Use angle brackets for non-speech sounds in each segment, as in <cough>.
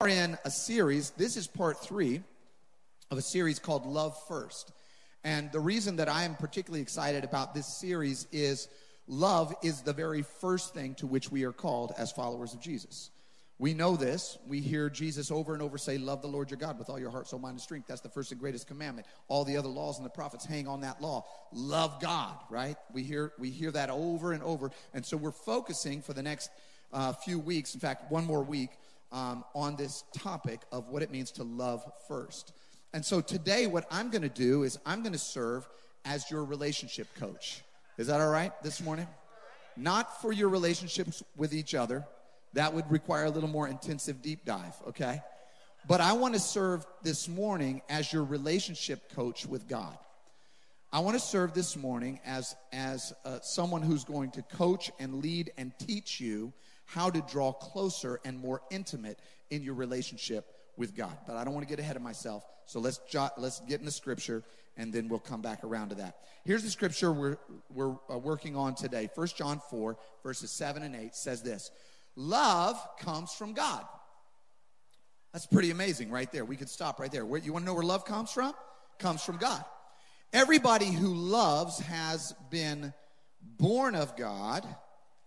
are in a series. This is part three of a series called Love First. And the reason that I am particularly excited about this series is love is the very first thing to which we are called as followers of Jesus. We know this. We hear Jesus over and over say, Love the Lord your God with all your heart, soul, mind, and strength. That's the first and greatest commandment. All the other laws and the prophets hang on that law. Love God, right? We hear, we hear that over and over. And so we're focusing for the next uh, few weeks, in fact, one more week, um, on this topic of what it means to love first. And so today, what I'm going to do is I'm going to serve as your relationship coach. Is that all right this morning? Not for your relationships with each other that would require a little more intensive deep dive, okay? But I want to serve this morning as your relationship coach with God. I want to serve this morning as, as uh, someone who's going to coach and lead and teach you how to draw closer and more intimate in your relationship with God. But I don't want to get ahead of myself. So let's, jot, let's get in the scripture and then we'll come back around to that. Here's the scripture we're, we're uh, working on today. 1 John 4, verses 7 and 8 says this Love comes from God. That's pretty amazing right there. We could stop right there. Where, you want to know where love comes from? Comes from God. Everybody who loves has been born of God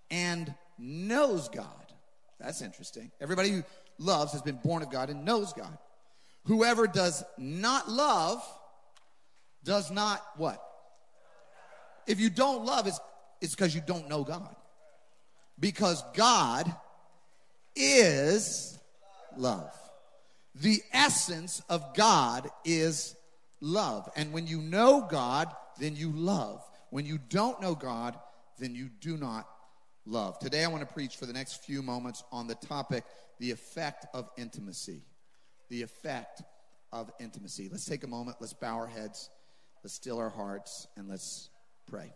and knows God. That's interesting. Everybody who loves has been born of God and knows God. Whoever does not love does not what? If you don't love, it's because you don't know God because God is love. The essence of God is love. And when you know God, then you love. When you don't know God, then you do not love. Today I want to preach for the next few moments on the topic the effect of intimacy. The effect of intimacy. Let's take a moment, let's bow our heads, let's still our hearts, and let's pray.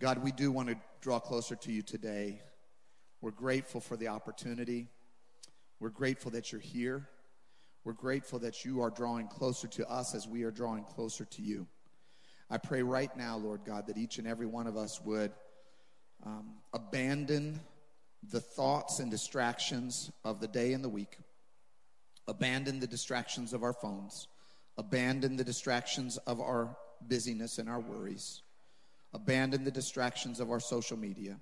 God, we do want to draw closer to you today. We're grateful for the opportunity. We're grateful that you're here. We're grateful that you are drawing closer to us as we are drawing closer to you. I pray right now, Lord God, that each and every one of us would um, abandon the thoughts and distractions of the day and the week, abandon the distractions of our phones, abandon the distractions of our busyness and our worries abandon the distractions of our social media,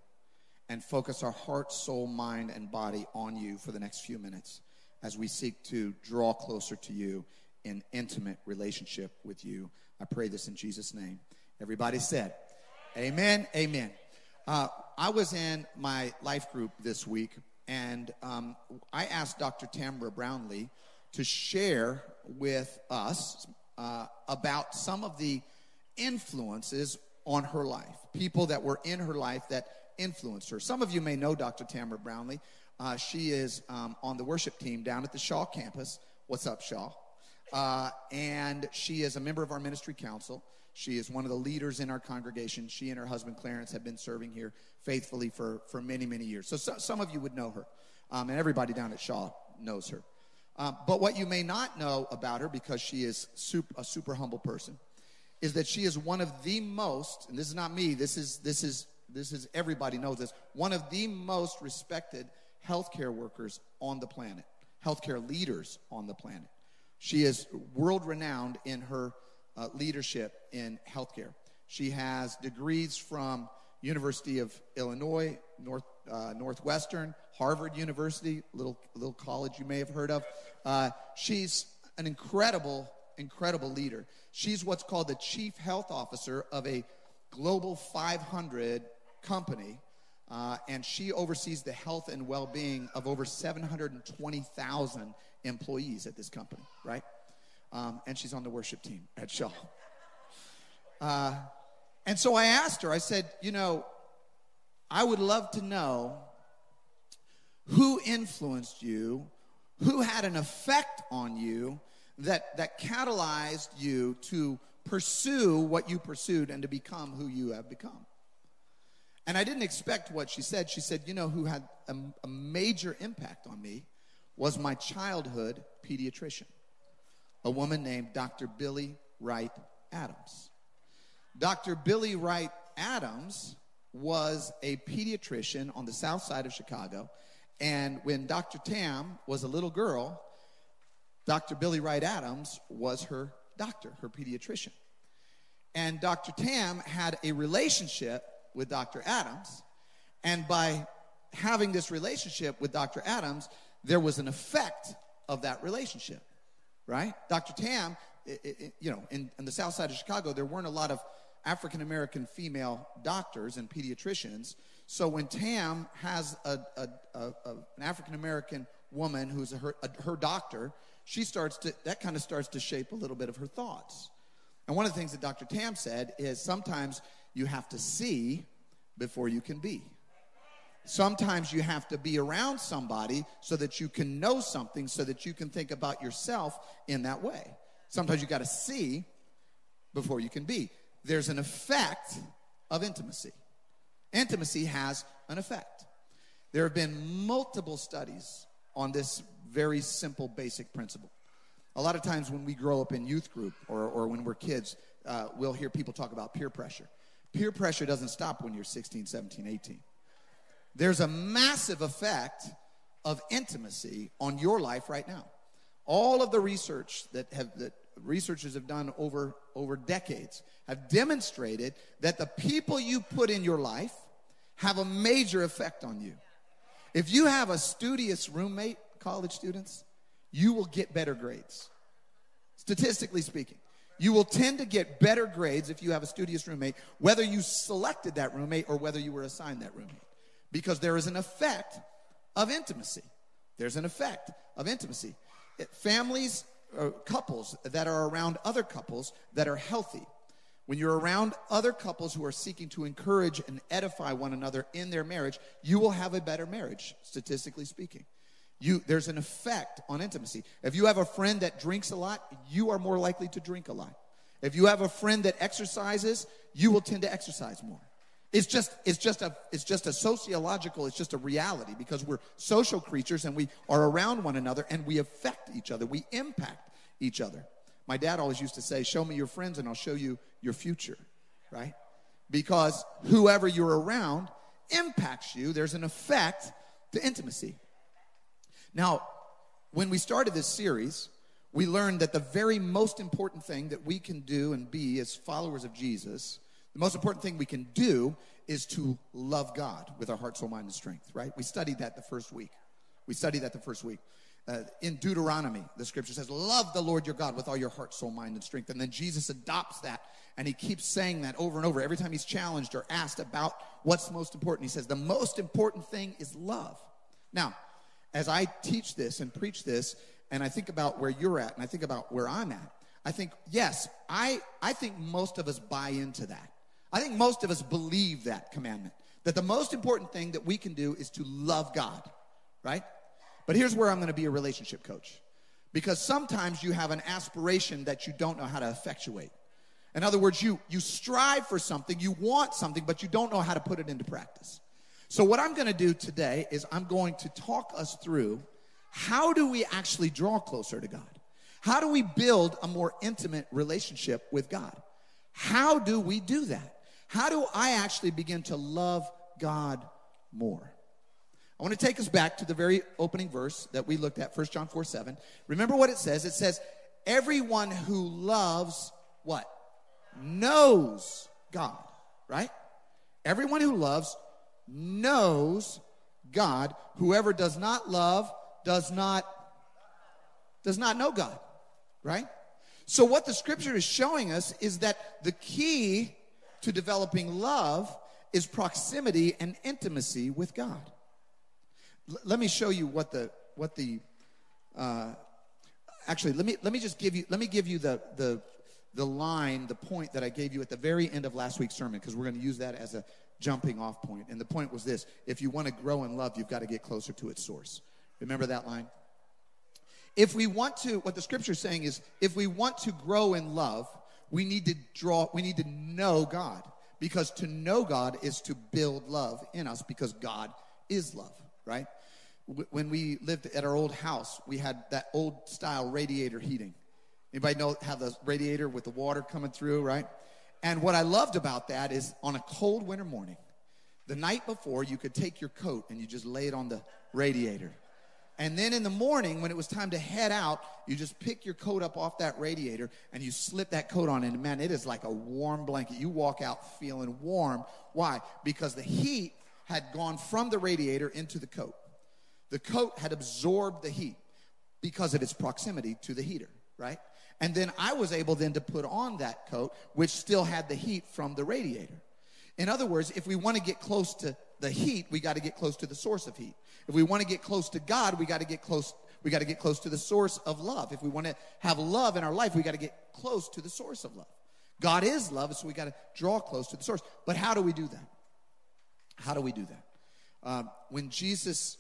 and focus our heart, soul, mind, and body on you for the next few minutes as we seek to draw closer to you in intimate relationship with you. I pray this in Jesus' name. Everybody said, Amen, amen. Uh, I was in my life group this week, and um, I asked Dr. Tamara Brownlee to share with us uh, about some of the influences on her life, people that were in her life that influenced her. Some of you may know Dr. Tamara Brownlee. Uh, she is um, on the worship team down at the Shaw campus. What's up, Shaw? Uh, and she is a member of our ministry council. She is one of the leaders in our congregation. She and her husband Clarence have been serving here faithfully for, for many, many years. So, so some of you would know her, um, and everybody down at Shaw knows her. Um, but what you may not know about her, because she is super, a super humble person, is that she is one of the most, and this is not me, this is, this is, this is everybody knows this, one of the most respected healthcare workers on the planet, healthcare leaders on the planet. She is world renowned in her uh, leadership in healthcare. She has degrees from University of Illinois, North, uh, Northwestern, Harvard University, little little college you may have heard of. Uh, she's an incredible incredible leader. She's what's called the chief health officer of a global 500 company, uh, and she oversees the health and well being of over 720,000 employees at this company, right? Um, and she's on the worship team at Shaw. <laughs> Uh, and so I asked her, I said, you know, I would love to know who influenced you, who had an effect on you that, that catalyzed you to pursue what you pursued and to become who you have become. And I didn't expect what she said. She said, You know, who had a, a major impact on me was my childhood pediatrician, a woman named Dr. Billie Wright Adams. Dr. Billie Wright Adams was a pediatrician on the south side of Chicago, And when Dr. Tam was a little girl, Dr. Billie Wright Adams was her doctor, her pediatrician. And Dr. Tam had a relationship with Dr. Adams. And by having this relationship with Dr. Adams, there was an effect of that relationship, right? Dr. Tam, you know, in, in the south side of Chicago, there weren't a lot of African American female doctors and pediatricians. So when Tam has a, a, a, an African American woman who's her, her doctor, she starts to, that kind of starts to shape a little bit of her thoughts. And one of the things that Dr. Tam said is sometimes you have to see before you can be. Sometimes you have to be around somebody so that you can know something, so that you can think about yourself in that way. Sometimes you got to see before you can be. There's an effect of intimacy. Intimacy has an effect. There have been multiple studies on this very simple, basic principle. A lot of times when we grow up in youth group or, or when we're kids, uh, we'll hear people talk about peer pressure. Peer pressure doesn't stop when you're 16, 17, 18. There's a massive effect of intimacy on your life right now. All of the research that have that researchers have done over over decades have demonstrated that the people you put in your life have a major effect on you. If you have a studious roommate, college students, you will get better grades. Statistically speaking, you will tend to get better grades if you have a studious roommate, whether you selected that roommate or whether you were assigned that roommate because there is an effect of intimacy. There's an effect of intimacy. Families, uh, couples that are around other couples that are healthy. When you're around other couples who are seeking to encourage and edify one another in their marriage, you will have a better marriage, statistically speaking. You, there's an effect on intimacy. If you have a friend that drinks a lot, you are more likely to drink a lot. If you have a friend that exercises, you will tend to exercise more. It's just, it's just a, it's just a sociological, it's just a reality because we're social creatures and we are around one another and we affect each other. We impact each other. My dad always used to say, show me your friends and I'll show you your future, right? Because whoever you're around impacts you. There's an effect to intimacy. Now, when we started this series, we learned that the very most important thing that we can do and be as followers of Jesus the most important thing we can do is to love God with our heart, soul, mind, and strength, right? We studied that the first week. We studied that the first week. Uh, in Deuteronomy, the scripture says, Love the Lord your God with all your heart, soul, mind, and strength. And then Jesus adopts that and he keeps saying that over and over. Every time he's challenged or asked about what's most important, he says, The most important thing is love. Now, as I teach this and preach this, and I think about where you're at and I think about where I'm at, I think, yes, I, I think most of us buy into that. I think most of us believe that commandment that the most important thing that we can do is to love God, right? But here's where I'm going to be a relationship coach because sometimes you have an aspiration that you don't know how to effectuate. In other words, you, you strive for something, you want something, but you don't know how to put it into practice. So, what I'm going to do today is I'm going to talk us through how do we actually draw closer to God? How do we build a more intimate relationship with God? How do we do that? How do I actually begin to love God more? I want to take us back to the very opening verse that we looked at, 1 John 4 7. Remember what it says? It says, Everyone who loves what? Knows God, right? Everyone who loves knows God. Whoever does not love does not does not know God, right? So what the scripture is showing us is that the key to developing love is proximity and intimacy with God. L- let me show you what the what the uh, actually let me let me just give you let me give you the the the line the point that I gave you at the very end of last week's sermon because we're going to use that as a jumping off point. And the point was this: if you want to grow in love, you've got to get closer to its source. Remember that line. If we want to, what the scripture is saying is, if we want to grow in love, we need to draw, we need to know God. Because to know God is to build love in us because God is love, right? When we lived at our old house, we had that old style radiator heating. Anybody know have the radiator with the water coming through, right? And what I loved about that is on a cold winter morning, the night before, you could take your coat and you just lay it on the radiator. And then in the morning, when it was time to head out, you just pick your coat up off that radiator and you slip that coat on. And man, it is like a warm blanket. You walk out feeling warm. Why? Because the heat had gone from the radiator into the coat. The coat had absorbed the heat because of its proximity to the heater, right? And then I was able then to put on that coat, which still had the heat from the radiator. In other words, if we want to get close to the heat, we got to get close to the source of heat. If we want to get close to God, we got to get close. We got to get close to the source of love. If we want to have love in our life, we got to get close to the source of love. God is love, so we got to draw close to the source. But how do we do that? How do we do that? Um, when Jesus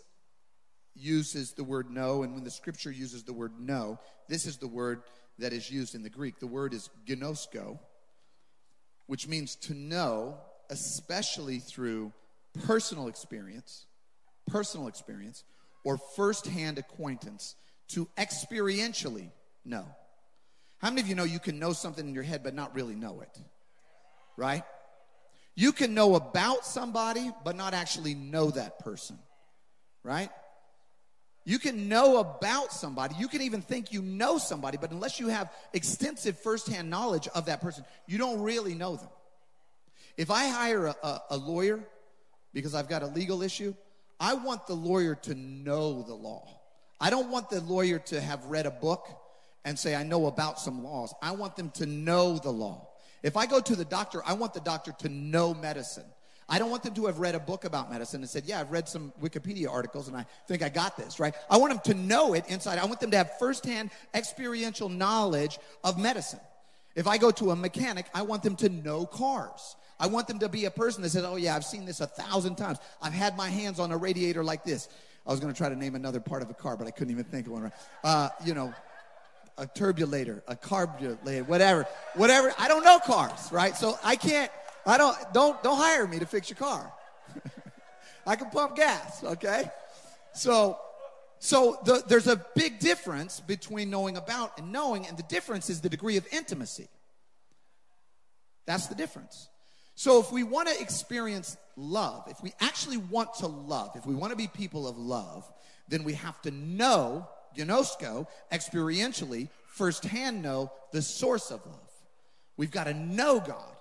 uses the word know, and when the scripture uses the word know, this is the word that is used in the Greek. The word is gnosko, which means to know, especially through personal experience, personal experience, or firsthand acquaintance to experientially know. How many of you know you can know something in your head but not really know it? Right? You can know about somebody but not actually know that person. Right? You can know about somebody. You can even think you know somebody, but unless you have extensive firsthand knowledge of that person, you don't really know them. If I hire a, a, a lawyer because I've got a legal issue, I want the lawyer to know the law. I don't want the lawyer to have read a book and say, I know about some laws. I want them to know the law. If I go to the doctor, I want the doctor to know medicine. I don't want them to have read a book about medicine and said, Yeah, I've read some Wikipedia articles and I think I got this, right? I want them to know it inside. I want them to have firsthand experiential knowledge of medicine. If I go to a mechanic, I want them to know cars. I want them to be a person that says, Oh, yeah, I've seen this a thousand times. I've had my hands on a radiator like this. I was going to try to name another part of a car, but I couldn't even think of one. Uh, you know, a turbulator, a carburetor, whatever, whatever. I don't know cars, right? So I can't. I don't. Don't don't hire me to fix your car. <laughs> I can pump gas, okay? So, so the, there's a big difference between knowing about and knowing, and the difference is the degree of intimacy. That's the difference. So, if we want to experience love, if we actually want to love, if we want to be people of love, then we have to know, gnosko, experientially, firsthand know the source of love. We've got to know God.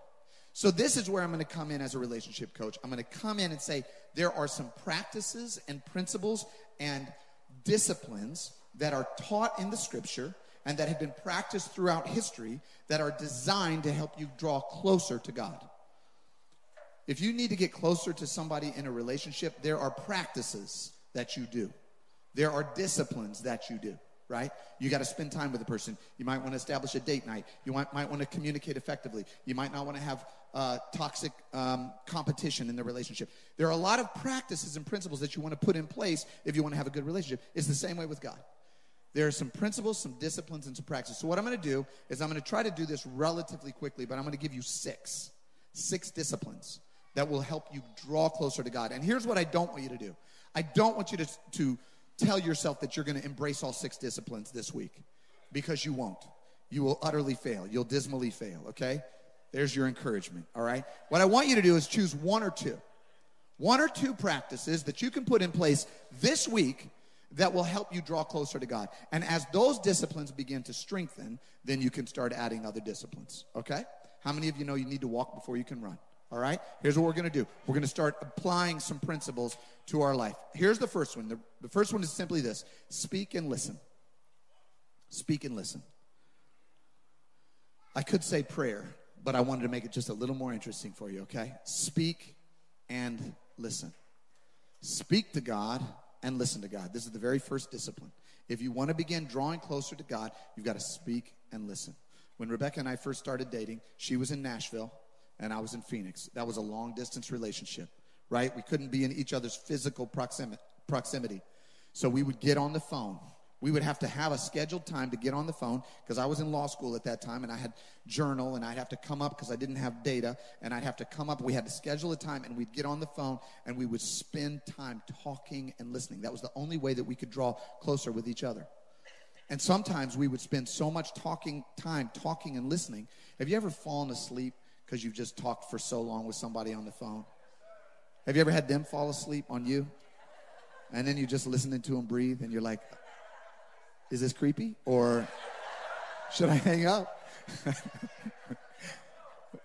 So, this is where I'm going to come in as a relationship coach. I'm going to come in and say there are some practices and principles and disciplines that are taught in the scripture and that have been practiced throughout history that are designed to help you draw closer to God. If you need to get closer to somebody in a relationship, there are practices that you do. There are disciplines that you do, right? You got to spend time with the person. You might want to establish a date night. You might, might want to communicate effectively. You might not want to have uh, toxic um, competition in the relationship. There are a lot of practices and principles that you want to put in place if you want to have a good relationship. It's the same way with God. There are some principles, some disciplines, and some practices. So, what I'm going to do is I'm going to try to do this relatively quickly, but I'm going to give you six, six disciplines that will help you draw closer to God. And here's what I don't want you to do I don't want you to, to tell yourself that you're going to embrace all six disciplines this week because you won't. You will utterly fail. You'll dismally fail, okay? There's your encouragement, all right? What I want you to do is choose one or two. One or two practices that you can put in place this week that will help you draw closer to God. And as those disciplines begin to strengthen, then you can start adding other disciplines, okay? How many of you know you need to walk before you can run? All right? Here's what we're going to do we're going to start applying some principles to our life. Here's the first one. The, the first one is simply this speak and listen. Speak and listen. I could say prayer, but I wanted to make it just a little more interesting for you, okay? Speak and listen. Speak to God and listen to God. This is the very first discipline. If you want to begin drawing closer to God, you've got to speak and listen. When Rebecca and I first started dating, she was in Nashville and I was in Phoenix. That was a long distance relationship, right? We couldn't be in each other's physical proximity. So we would get on the phone. We would have to have a scheduled time to get on the phone because I was in law school at that time and I had journal and I'd have to come up because I didn't have data and I'd have to come up. We had to schedule a time and we'd get on the phone and we would spend time talking and listening. That was the only way that we could draw closer with each other. And sometimes we would spend so much talking time talking and listening. Have you ever fallen asleep because you've just talked for so long with somebody on the phone. Have you ever had them fall asleep on you? And then you're just listening to them breathe and you're like, is this creepy? Or should I hang up? <laughs>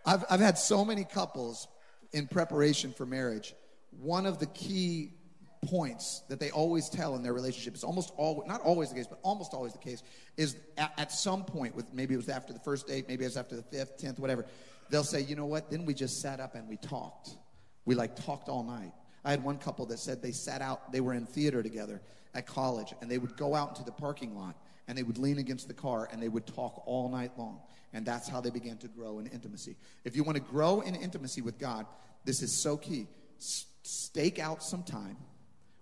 I've, I've had so many couples in preparation for marriage. One of the key points that they always tell in their relationship is almost always not always the case but almost always the case is at, at, some point with maybe it was after the first date maybe it was after the fifth tenth whatever they'll say you know what? Then we just sat up and we talked? We like talked all night. I had one couple that said they sat out they were in theater together at college and they would go out into the parking lot and they would lean against the car and they would talk all night long and that's how they began to grow in intimacy. If you want to grow in intimacy with god this is so key. S- stake out some time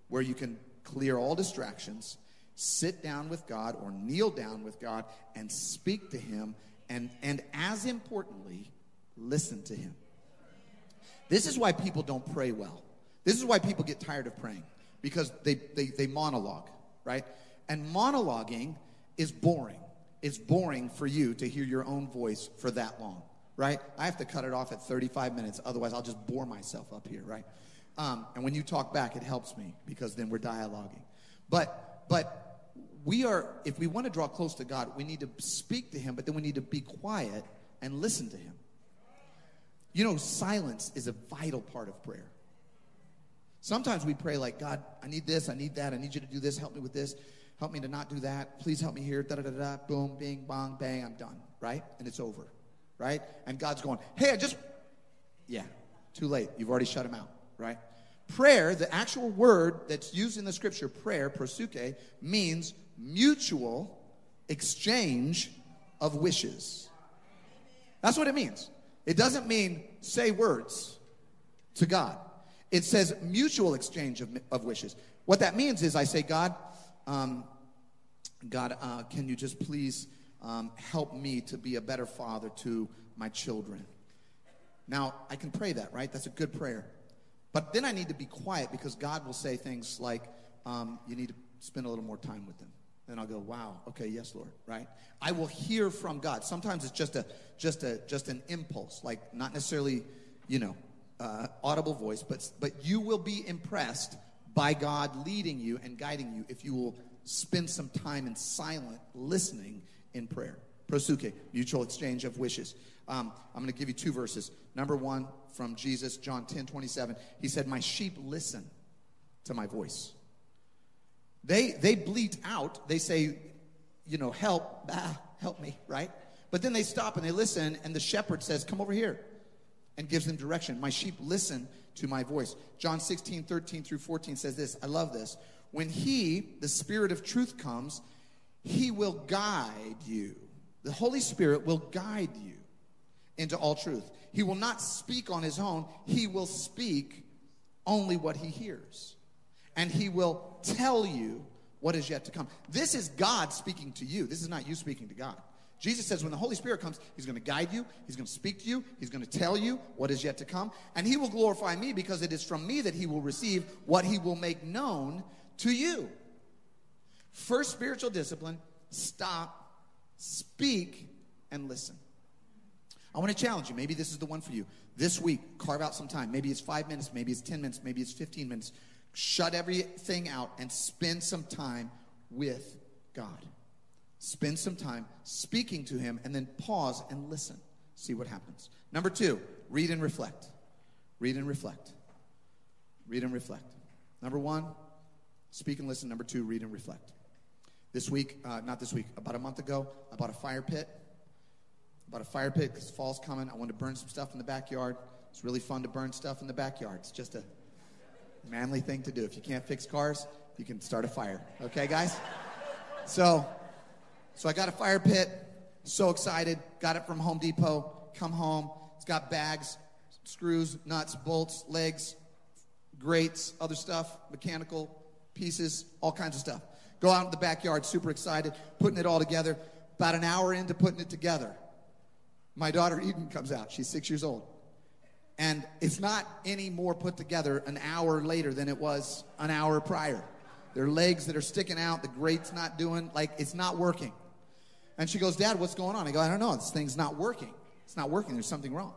where you can clear all distractions, sit down with God or kneel down with God and speak to Him, and, and as importantly, listen to Him. This is why people don't pray well. This is why people get tired of praying because they, they, they monologue, right? And monologuing is boring. It's boring for you to hear your own voice for that long, right? I have to cut it off at 35 minutes, otherwise, I'll just bore myself up here, right? Um, and when you talk back, it helps me because then we're dialoguing. But, but we are, if we want to draw close to God, we need to speak to Him, but then we need to be quiet and listen to Him. You know, silence is a vital part of prayer. Sometimes we pray like, God, I need this, I need that, I need you to do this, help me with this, help me to not do that, please help me here, da da da da, boom, bing, bong, bang, I'm done, right? And it's over, right? And God's going, hey, I just, yeah, too late. You've already shut him out right? Prayer, the actual word that's used in the scripture, prayer, proseuche, means mutual exchange of wishes. That's what it means. It doesn't mean say words to God. It says mutual exchange of, of wishes. What that means is I say, God, um, God, uh, can you just please um, help me to be a better father to my children? Now, I can pray that, right? That's a good prayer. But then I need to be quiet because God will say things like, um, you need to spend a little more time with them. And I'll go, wow, okay, yes, Lord, right? I will hear from God. Sometimes it's just a just a just an impulse, like not necessarily, you know, uh, audible voice, but but you will be impressed by God leading you and guiding you if you will spend some time in silent listening in prayer. Proseuche, mutual exchange of wishes. Um, I'm going to give you two verses. Number one from Jesus, John 10 27. He said, My sheep listen to my voice. They, they bleat out, they say, you know, help, ah, help me, right? But then they stop and they listen, and the shepherd says, Come over here, and gives them direction. My sheep listen to my voice. John 16, 13 through 14 says this. I love this. When he, the Spirit of truth, comes, he will guide you. The Holy Spirit will guide you into all truth. He will not speak on his own, he will speak only what he hears. And he will tell you what is yet to come. This is God speaking to you. This is not you speaking to God. Jesus says when the Holy Spirit comes, He's going to guide you, He's going to speak to you, He's going to tell you what is yet to come, and He will glorify me because it is from me that He will receive what He will make known to you. First spiritual discipline stop, speak, and listen. I want to challenge you. Maybe this is the one for you. This week, carve out some time. Maybe it's five minutes, maybe it's 10 minutes, maybe it's 15 minutes. Shut everything out and spend some time with God. Spend some time speaking to Him and then pause and listen. See what happens. Number two, read and reflect. Read and reflect. Read and reflect. Number one, speak and listen. Number two, read and reflect. This week, uh, not this week, about a month ago, I bought a fire pit I bought a fire pit because fall's coming. I wanted to burn some stuff in the backyard. It's really fun to burn stuff in the backyard. It's just a manly thing to do. If you can't fix cars, you can start a fire. Okay, guys? So, so I got a fire pit. So excited. Got it from Home Depot. Come home. It's got bags, screws, nuts, bolts, legs, grates, other stuff, mechanical pieces, all kinds of stuff. Go out in the backyard, super excited, putting it all together. About an hour into putting it together, my daughter Eden comes out. She's six years old. And it's not any more put together an hour later than it was an hour prior. There are legs that are sticking out, the grate's not doing, like, it's not working. And she goes, Dad, what's going on? I go, I don't know. This thing's not working. It's not working. There's something wrong.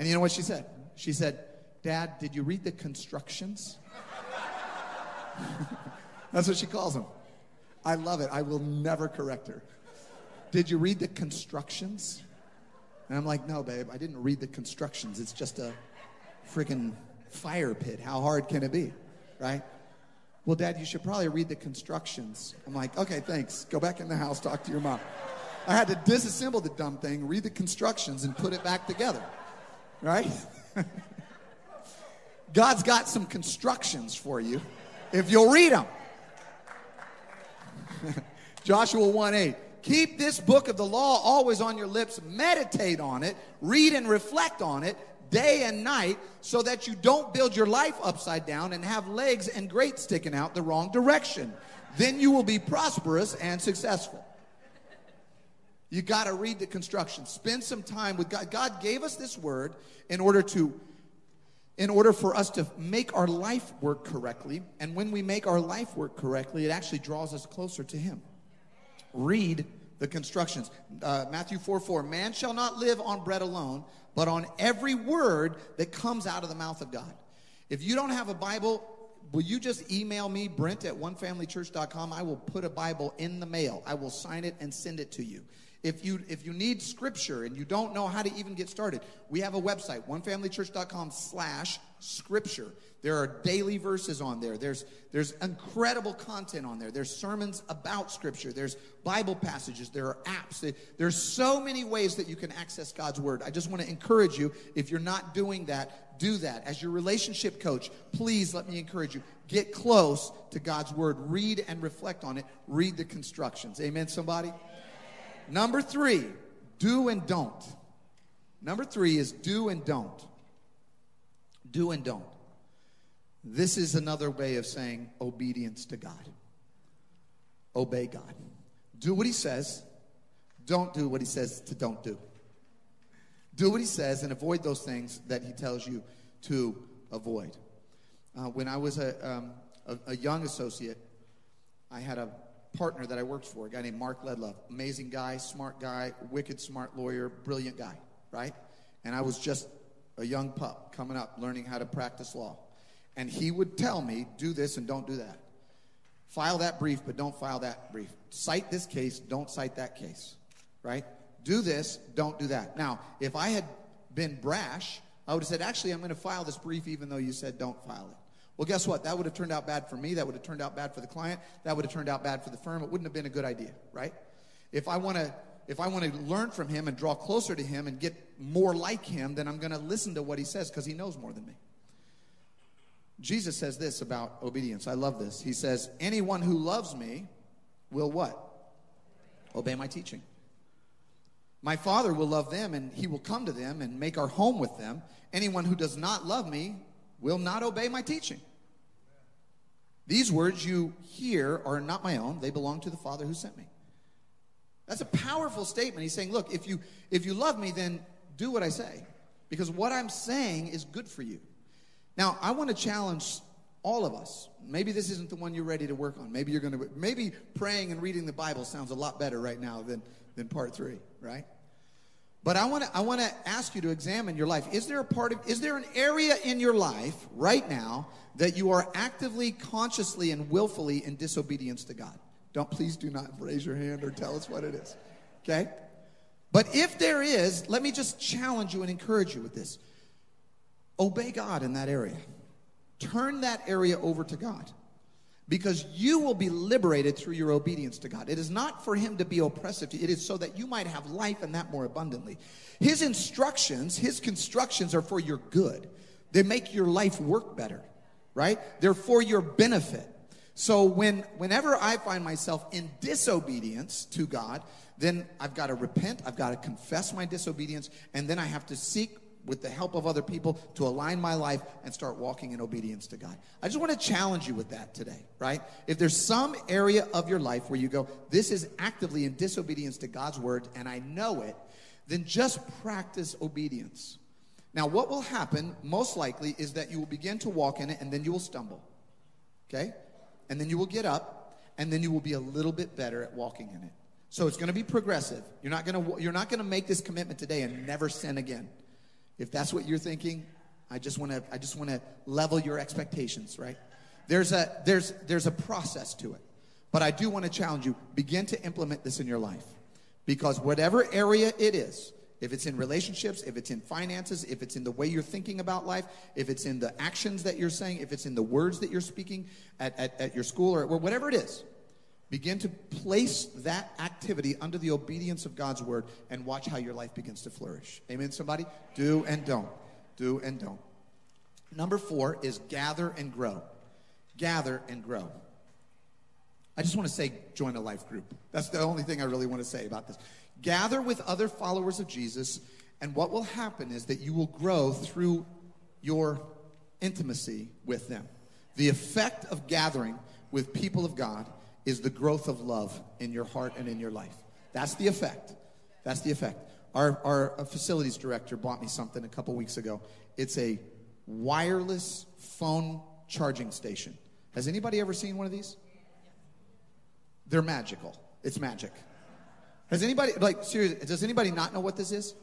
And you know what she said? She said, Dad, did you read the constructions? <laughs> That's what she calls them. I love it. I will never correct her. Did you read the constructions? And I'm like, no, babe, I didn't read the constructions. It's just a freaking fire pit. How hard can it be? Right? Well, Dad, you should probably read the constructions. I'm like, okay, thanks. Go back in the house, talk to your mom. I had to disassemble the dumb thing, read the constructions, and put it back together. Right? <laughs> God's got some constructions for you if you'll read them. <laughs> Joshua 1 8. Keep this book of the law always on your lips, meditate on it, read and reflect on it day and night, so that you don't build your life upside down and have legs and great sticking out the wrong direction. Then you will be prosperous and successful. You got to read the construction. Spend some time with God. God gave us this word in order to in order for us to make our life work correctly. And when we make our life work correctly, it actually draws us closer to Him. Read the constructions. Uh, Matthew 4 4 Man shall not live on bread alone, but on every word that comes out of the mouth of God. If you don't have a Bible, will you just email me, Brent at onefamilychurch.com? I will put a Bible in the mail. I will sign it and send it to you. If you if you need scripture and you don't know how to even get started, we have a website, onefamilychurch.com slash scripture. There are daily verses on there. There's there's incredible content on there. There's sermons about scripture. There's Bible passages. There are apps. There's so many ways that you can access God's word. I just want to encourage you, if you're not doing that, do that. As your relationship coach, please let me encourage you. Get close to God's word. Read and reflect on it. Read the constructions. Amen, somebody? Number three, do and don't. Number three is do and don't. Do and don't. This is another way of saying obedience to God. Obey God. Do what He says, don't do what He says to don't do. Do what He says and avoid those things that He tells you to avoid. Uh, when I was a, um, a, a young associate, I had a partner that I worked for, a guy named Mark Ledlove. Amazing guy, smart guy, wicked smart lawyer, brilliant guy, right? And I was just a young pup coming up, learning how to practice law. And he would tell me, do this and don't do that. File that brief, but don't file that brief. Cite this case, don't cite that case, right? Do this, don't do that. Now, if I had been brash, I would have said, actually, I'm going to file this brief even though you said don't file it. Well, guess what? That would have turned out bad for me. That would have turned out bad for the client. That would have turned out bad for the firm. It wouldn't have been a good idea, right? If I want to if I want to learn from him and draw closer to him and get more like him, then I'm going to listen to what he says because he knows more than me. Jesus says this about obedience. I love this. He says, Anyone who loves me will what? Obey my teaching. My Father will love them and he will come to them and make our home with them. Anyone who does not love me will not obey my teaching. These words you hear are not my own, they belong to the Father who sent me. That's a powerful statement. He's saying, look, if you if you love me, then do what I say. Because what I'm saying is good for you. Now, I want to challenge all of us. Maybe this isn't the one you're ready to work on. Maybe you're going to maybe praying and reading the Bible sounds a lot better right now than than part 3, right? But I want to I want to ask you to examine your life. Is there a part of is there an area in your life right now that you are actively, consciously and willfully in disobedience to God? Don't please do not raise your hand or tell us what it is. Okay? But if there is, let me just challenge you and encourage you with this. Obey God in that area. Turn that area over to God because you will be liberated through your obedience to God. It is not for Him to be oppressive to you, it is so that you might have life and that more abundantly. His instructions, His constructions are for your good, they make your life work better, right? They're for your benefit. So when whenever I find myself in disobedience to God, then I've got to repent, I've got to confess my disobedience, and then I have to seek with the help of other people to align my life and start walking in obedience to God. I just want to challenge you with that today, right? If there's some area of your life where you go, this is actively in disobedience to God's word and I know it, then just practice obedience. Now, what will happen most likely is that you will begin to walk in it and then you will stumble. Okay? And then you will get up and then you will be a little bit better at walking in it. So it's going to be progressive. You're not going to you're not going to make this commitment today and never sin again. If that's what you're thinking, I just want to I just want to level your expectations, right? There's a there's there's a process to it. But I do want to challenge you, begin to implement this in your life. Because whatever area it is, if it's in relationships, if it's in finances, if it's in the way you're thinking about life, if it's in the actions that you're saying, if it's in the words that you're speaking at, at, at your school or, whatever it is, begin to place that activity under the obedience of God's word and watch how your life begins to flourish. Amen, somebody? Do and don't. Do and don't. Number four is gather and grow. Gather and grow. I just want to say join a life group. That's the only thing I really want to say about this. Gather with other followers of Jesus, and what will happen is that you will grow through your intimacy with them. The effect of gathering with people of God is the growth of love in your heart and in your life. That's the effect. That's the effect. Our, our uh, facilities director bought me something a couple weeks ago. It's a wireless phone charging station. Has anybody ever seen one of these? They're magical. It's magic. Has anybody, like, seriously, does anybody not know what this is?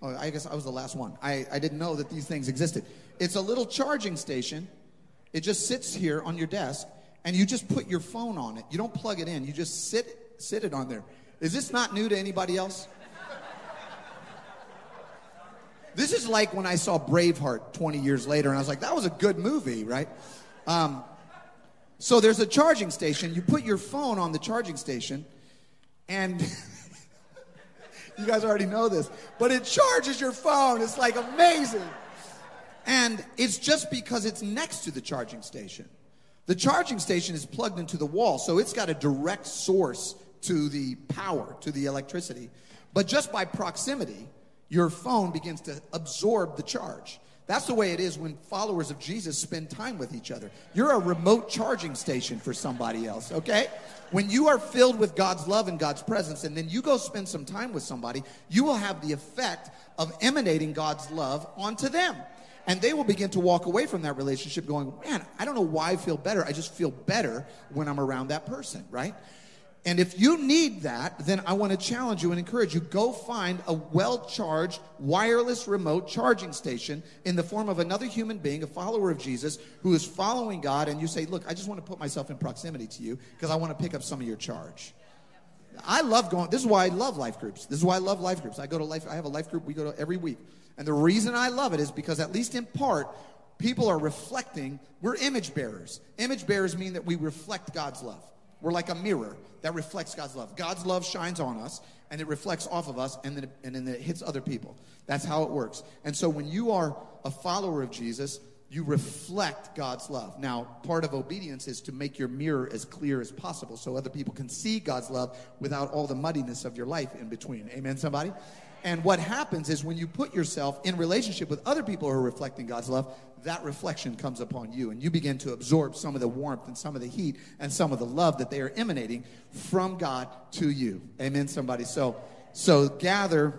Oh, I guess I was the last one. I, I didn't know that these things existed. It's a little charging station. It just sits here on your desk, and you just put your phone on it. You don't plug it in. You just sit sit it on there. Is this not new to anybody else? This is like when I saw Braveheart 20 years later, and I was like, that was a good movie, right? Um, so there's a charging station. You put your phone on the charging station, and <laughs> you guys already know this, but it charges your phone. It's like amazing. And it's just because it's next to the charging station. The charging station is plugged into the wall, so it's got a direct source to the power, to the electricity. But just by proximity, your phone begins to absorb the charge. That's the way it is when followers of Jesus spend time with each other. You're a remote charging station for somebody else, okay? When you are filled with God's love and God's presence, and then you go spend some time with somebody, you will have the effect of emanating God's love onto them. And they will begin to walk away from that relationship going, man, I don't know why I feel better. I just feel better when I'm around that person, right? And if you need that, then I want to challenge you and encourage you go find a well charged wireless remote charging station in the form of another human being, a follower of Jesus, who is following God. And you say, Look, I just want to put myself in proximity to you because I want to pick up some of your charge. I love going, this is why I love life groups. This is why I love life groups. I go to life, I have a life group we go to every week. And the reason I love it is because, at least in part, people are reflecting, we're image bearers. Image bearers mean that we reflect God's love. We're like a mirror that reflects God's love. God's love shines on us and it reflects off of us and then, it, and then it hits other people. That's how it works. And so when you are a follower of Jesus, you reflect God's love. Now, part of obedience is to make your mirror as clear as possible so other people can see God's love without all the muddiness of your life in between. Amen, somebody? And what happens is when you put yourself in relationship with other people who are reflecting God's love, that reflection comes upon you. And you begin to absorb some of the warmth and some of the heat and some of the love that they are emanating from God to you. Amen, somebody. So, so gather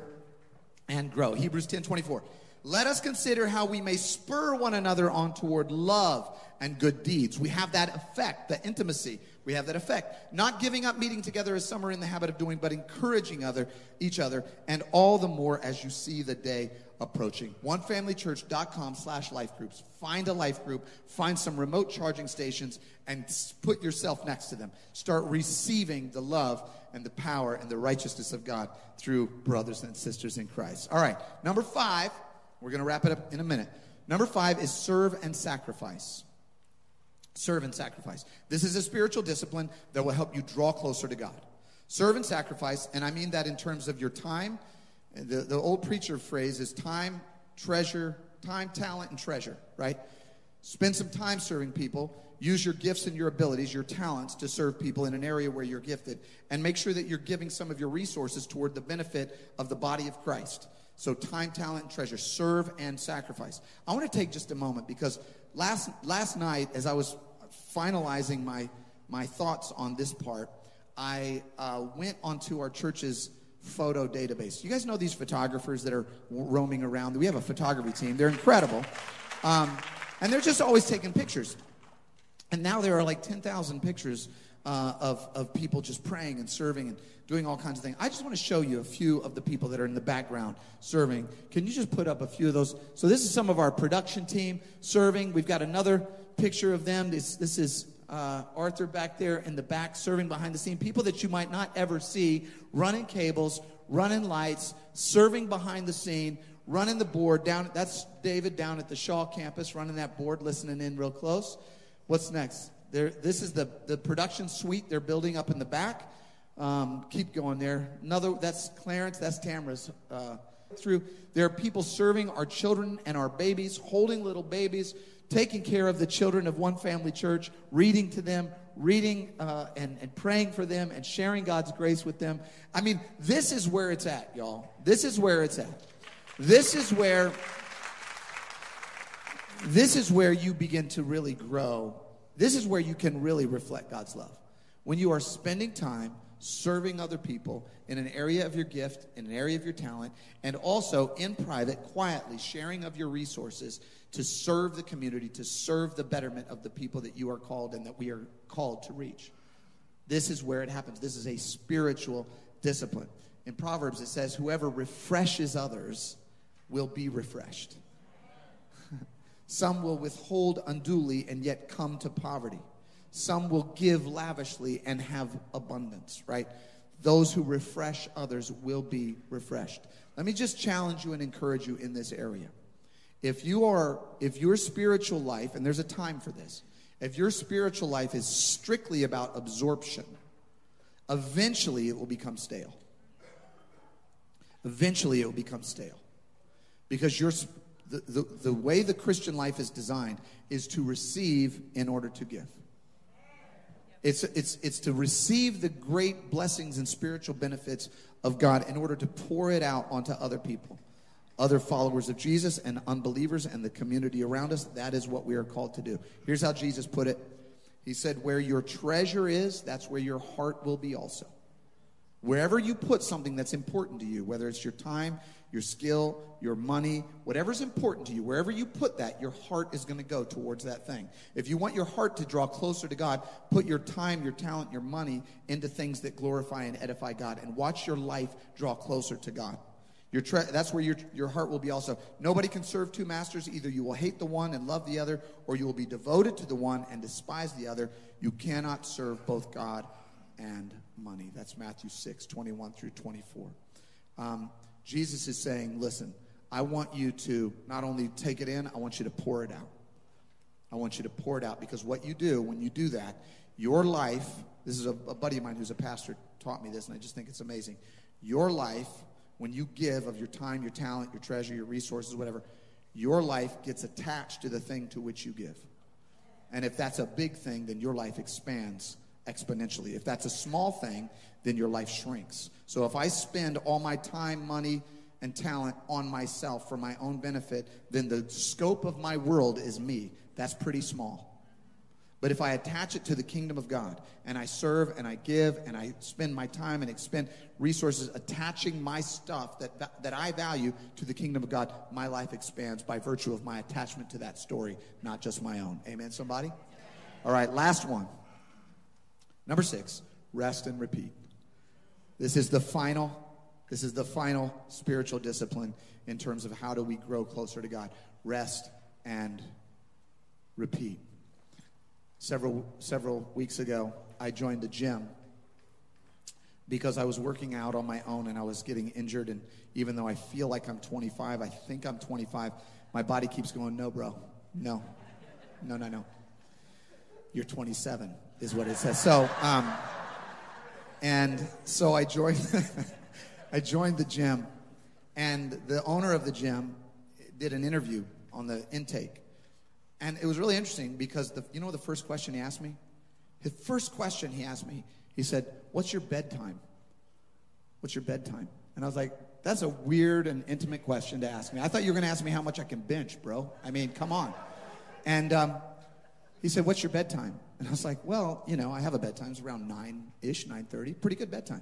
and grow. Hebrews 10 24. Let us consider how we may spur one another on toward love and good deeds. We have that effect, the intimacy. We have that effect. Not giving up meeting together as some are in the habit of doing, but encouraging other each other, and all the more as you see the day approaching. OneFamilyChurch.com slash life groups. Find a life group, find some remote charging stations, and put yourself next to them. Start receiving the love and the power and the righteousness of God through brothers and sisters in Christ. All right, number five, we're going to wrap it up in a minute. Number five is serve and sacrifice. Serve and sacrifice. This is a spiritual discipline that will help you draw closer to God. Serve and sacrifice, and I mean that in terms of your time. The, the old preacher phrase is time, treasure, time, talent, and treasure, right? Spend some time serving people. Use your gifts and your abilities, your talents to serve people in an area where you're gifted. And make sure that you're giving some of your resources toward the benefit of the body of Christ. So, time, talent, and treasure. Serve and sacrifice. I want to take just a moment because last, last night, as I was finalizing my, my thoughts on this part, I uh, went onto our church's photo database. You guys know these photographers that are roaming around? We have a photography team, they're incredible. Um, and they're just always taking pictures. And now there are like 10,000 pictures uh, of, of people just praying and serving and doing all kinds of things. I just want to show you a few of the people that are in the background serving. Can you just put up a few of those? So, this is some of our production team serving. We've got another picture of them. This, this is uh, Arthur back there in the back serving behind the scene. People that you might not ever see running cables, running lights, serving behind the scene, running the board down. That's David down at the Shaw campus running that board, listening in real close. What's next? There, this is the, the production suite they're building up in the back. Um, keep going there. Another, that's Clarence, that's Tamara's. Uh, through there are people serving our children and our babies, holding little babies, taking care of the children of one family church, reading to them, reading uh, and, and praying for them, and sharing God's grace with them. I mean, this is where it's at, y'all. This is where it's at. This is where. This is where you begin to really grow. This is where you can really reflect God's love. When you are spending time serving other people in an area of your gift, in an area of your talent, and also in private, quietly sharing of your resources to serve the community, to serve the betterment of the people that you are called and that we are called to reach. This is where it happens. This is a spiritual discipline. In Proverbs, it says, Whoever refreshes others will be refreshed. Some will withhold unduly and yet come to poverty. Some will give lavishly and have abundance, right? Those who refresh others will be refreshed. Let me just challenge you and encourage you in this area. If you are if your spiritual life and there's a time for this. If your spiritual life is strictly about absorption, eventually it will become stale. Eventually it will become stale. Because your the, the, way the Christian life is designed is to receive in order to give. It's, it's, it's to receive the great blessings and spiritual benefits of God in order to pour it out onto other people, other followers of Jesus and unbelievers and the community around us. That is what we are called to do. Here's how Jesus put it He said, Where your treasure is, that's where your heart will be also. Wherever you put something that's important to you, whether it's your time, your skill, your money, whatever's important to you, wherever you put that, your heart is going to go towards that thing. If you want your heart to draw closer to God, put your time, your talent, your money into things that glorify and edify God and watch your life draw closer to God. Tre- that's where your, your heart will be also. Nobody can serve two masters. Either you will hate the one and love the other, or you will be devoted to the one and despise the other. You cannot serve both God and money. That's Matthew 6, 21 through 24. Um, Jesus is saying, listen, I want you to not only take it in, I want you to pour it out. I want you to pour it out because what you do when you do that, your life, this is a, a buddy of mine who's a pastor taught me this, and I just think it's amazing. Your life, when you give of your time, your talent, your treasure, your resources, whatever, your life gets attached to the thing to which you give. And if that's a big thing, then your life expands exponentially. If that's a small thing, then your life shrinks. So if I spend all my time, money, and talent on myself for my own benefit, then the scope of my world is me. That's pretty small. But if I attach it to the kingdom of God and I serve and I give and I spend my time and expend resources attaching my stuff that, that I value to the kingdom of God, my life expands by virtue of my attachment to that story, not just my own. Amen, somebody? All right, last one. Number six, rest and repeat. This is the final, this is the final spiritual discipline in terms of how do we grow closer to God. Rest and repeat. Several several weeks ago, I joined the gym because I was working out on my own and I was getting injured. And even though I feel like I'm 25, I think I'm 25, my body keeps going, no, bro, no, no, no, no. You're 27 is what it says. So, um, and so I joined, <laughs> I joined the gym, and the owner of the gym did an interview on the intake, and it was really interesting because the, you know the first question he asked me, his first question he asked me, he said, "What's your bedtime? What's your bedtime?" And I was like, "That's a weird and intimate question to ask me. I thought you were going to ask me how much I can bench, bro. I mean, come on." And um, he said, "What's your bedtime?" And I was like, well, you know, I have a bedtime. It's around 9-ish, 9.30. Pretty good bedtime.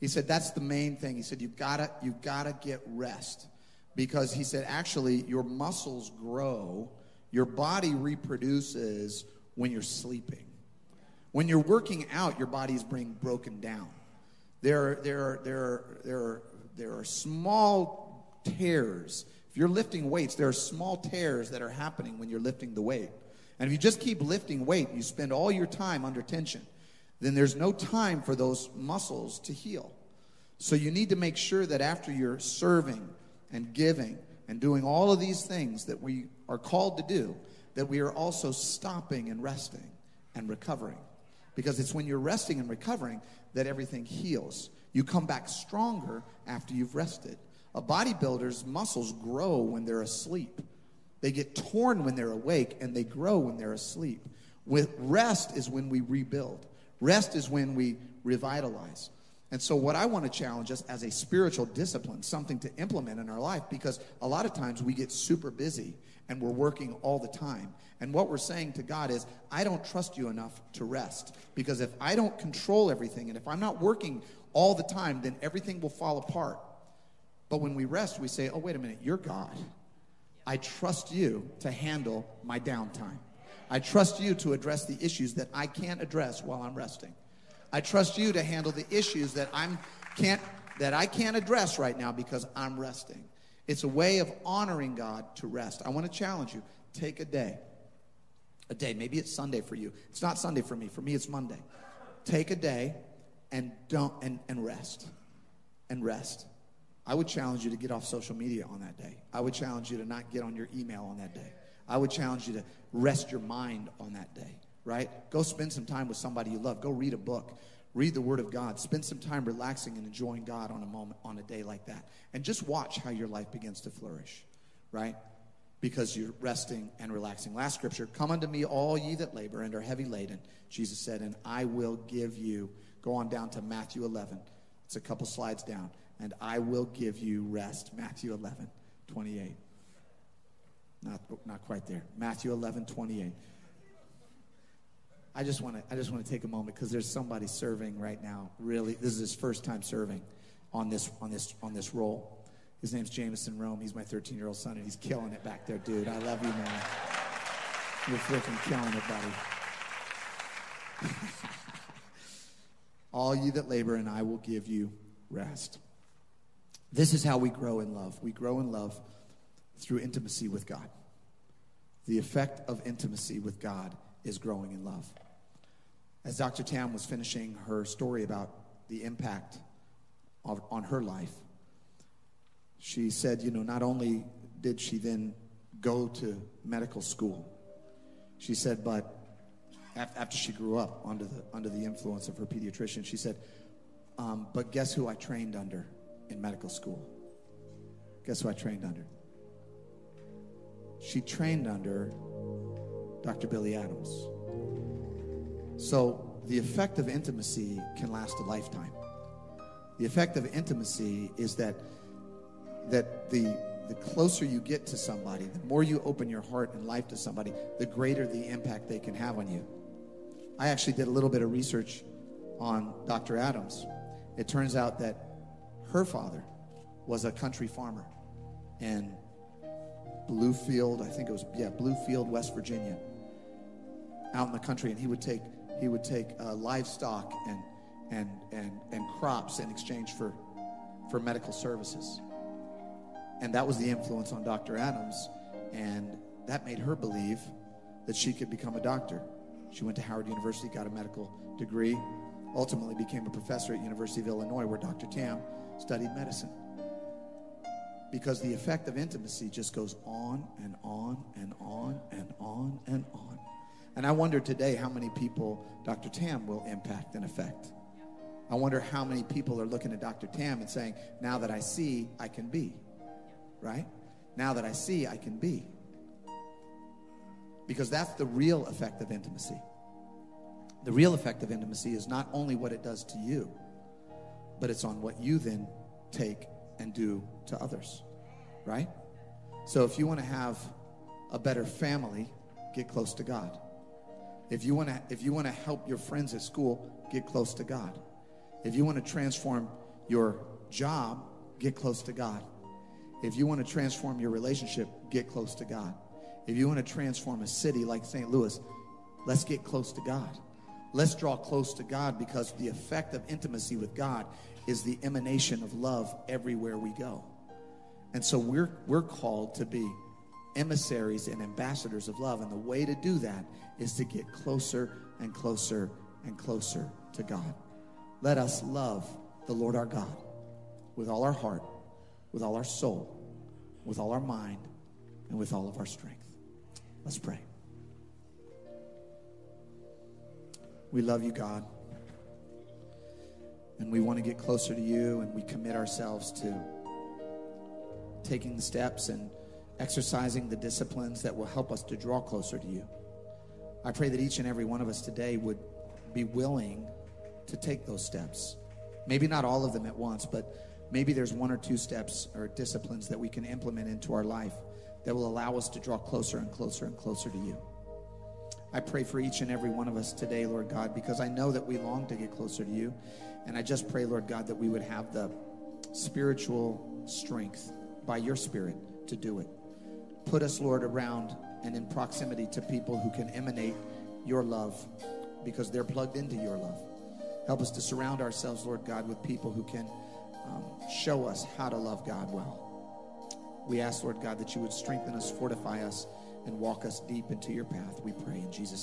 He said, that's the main thing. He said, you've got to you've gotta get rest. Because he said, actually, your muscles grow, your body reproduces when you're sleeping. When you're working out, your body's being broken down. There, there, there, there, there are small tears. If you're lifting weights, there are small tears that are happening when you're lifting the weight. And if you just keep lifting weight, you spend all your time under tension, then there's no time for those muscles to heal. So you need to make sure that after you're serving and giving and doing all of these things that we are called to do, that we are also stopping and resting and recovering. Because it's when you're resting and recovering that everything heals. You come back stronger after you've rested. A bodybuilder's muscles grow when they're asleep. They get torn when they're awake and they grow when they're asleep. With rest is when we rebuild. Rest is when we revitalize. And so, what I want to challenge us as a spiritual discipline, something to implement in our life, because a lot of times we get super busy and we're working all the time. And what we're saying to God is, I don't trust you enough to rest. Because if I don't control everything and if I'm not working all the time, then everything will fall apart. But when we rest, we say, oh, wait a minute, you're God. I trust you to handle my downtime. I trust you to address the issues that I can't address while I'm resting. I trust you to handle the issues that I'm can't that I can't address right now because I'm resting. It's a way of honoring God to rest. I want to challenge you. Take a day. A day. Maybe it's Sunday for you. It's not Sunday for me. For me, it's Monday. Take a day and don't and, and rest. And rest. I would challenge you to get off social media on that day. I would challenge you to not get on your email on that day. I would challenge you to rest your mind on that day, right? Go spend some time with somebody you love. Go read a book. Read the Word of God. Spend some time relaxing and enjoying God on a moment, on a day like that. And just watch how your life begins to flourish, right? Because you're resting and relaxing. Last scripture Come unto me, all ye that labor and are heavy laden, Jesus said, and I will give you. Go on down to Matthew 11. It's a couple slides down and I will give you rest. Matthew 11, 28. Not, not quite there. Matthew 11, 28. I just want to I just want to take a moment because there's somebody serving right now. Really, this is his first time serving on this on this on this role. His name's Jameson Rome. He's my 13 year old son, and he's killing it back there, dude. I love you, man. You're freaking killing it, buddy. <laughs> All you that labor, and I will give you rest. This is how we grow in love. We grow in love through intimacy with God. The effect of intimacy with God is growing in love. As Dr. Tam was finishing her story about the impact of, on her life, she said, you know, not only did she then go to medical school, she said, but after she grew up under the, under the influence of her pediatrician, she said, um, but guess who I trained under? In medical school. Guess who I trained under? She trained under Dr. Billie Adams. So the effect of intimacy can last a lifetime. The effect of intimacy is that that the the closer you get to somebody, the more you open your heart and life to somebody, the greater the impact they can have on you. I actually did a little bit of research on Dr. Adams. It turns out that her father was a country farmer in Bluefield, I think it was, yeah, Bluefield, West Virginia, out in the country. And he would take, he would take uh, livestock and, and, and, and crops in exchange for, for medical services. And that was the influence on Dr. Adams. And that made her believe that she could become a doctor. She went to Howard University, got a medical degree, ultimately became a professor at University of Illinois, where Dr. Tam studied medicine. Because the effect of intimacy just goes on and on and on and on and on. And I wonder today how many people Dr. Tam will impact and affect. I wonder how many people are looking at Dr. Tam and saying, now that I see, I can be. Right? Now that I see, I can be. Because that's the real effect of intimacy. The real effect of intimacy is not only what it does to you, but it's on what you then take and do to others, right? So if you want to have a better family, get close to God. If you want to if you want to help your friends at school, get close to God. If you want to transform your job, get close to God. If you want to transform your relationship, get close to God. If you want to transform a city like St. Louis, let's get close to God. Let's draw close to God because the effect of intimacy with God is the emanation of love everywhere we go. And so we're, we're called to be emissaries and ambassadors of love. And the way to do that is to get closer and closer and closer to God. Let us love the Lord our God with all our heart, with all our soul, with all our mind, and with all of our strength. Let's pray. We love you, God. And we want to get closer to you, and we commit ourselves to taking the steps and exercising the disciplines that will help us to draw closer to you. I pray that each and every one of us today would be willing to take those steps. Maybe not all of them at once, but maybe there's one or two steps or disciplines that we can implement into our life that will allow us to draw closer and closer and closer to you. I pray for each and every one of us today, Lord God, because I know that we long to get closer to you. And I just pray, Lord God, that we would have the spiritual strength by your Spirit to do it. Put us, Lord, around and in proximity to people who can emanate your love because they're plugged into your love. Help us to surround ourselves, Lord God, with people who can um, show us how to love God well. We ask, Lord God, that you would strengthen us, fortify us, and walk us deep into your path. We pray in Jesus'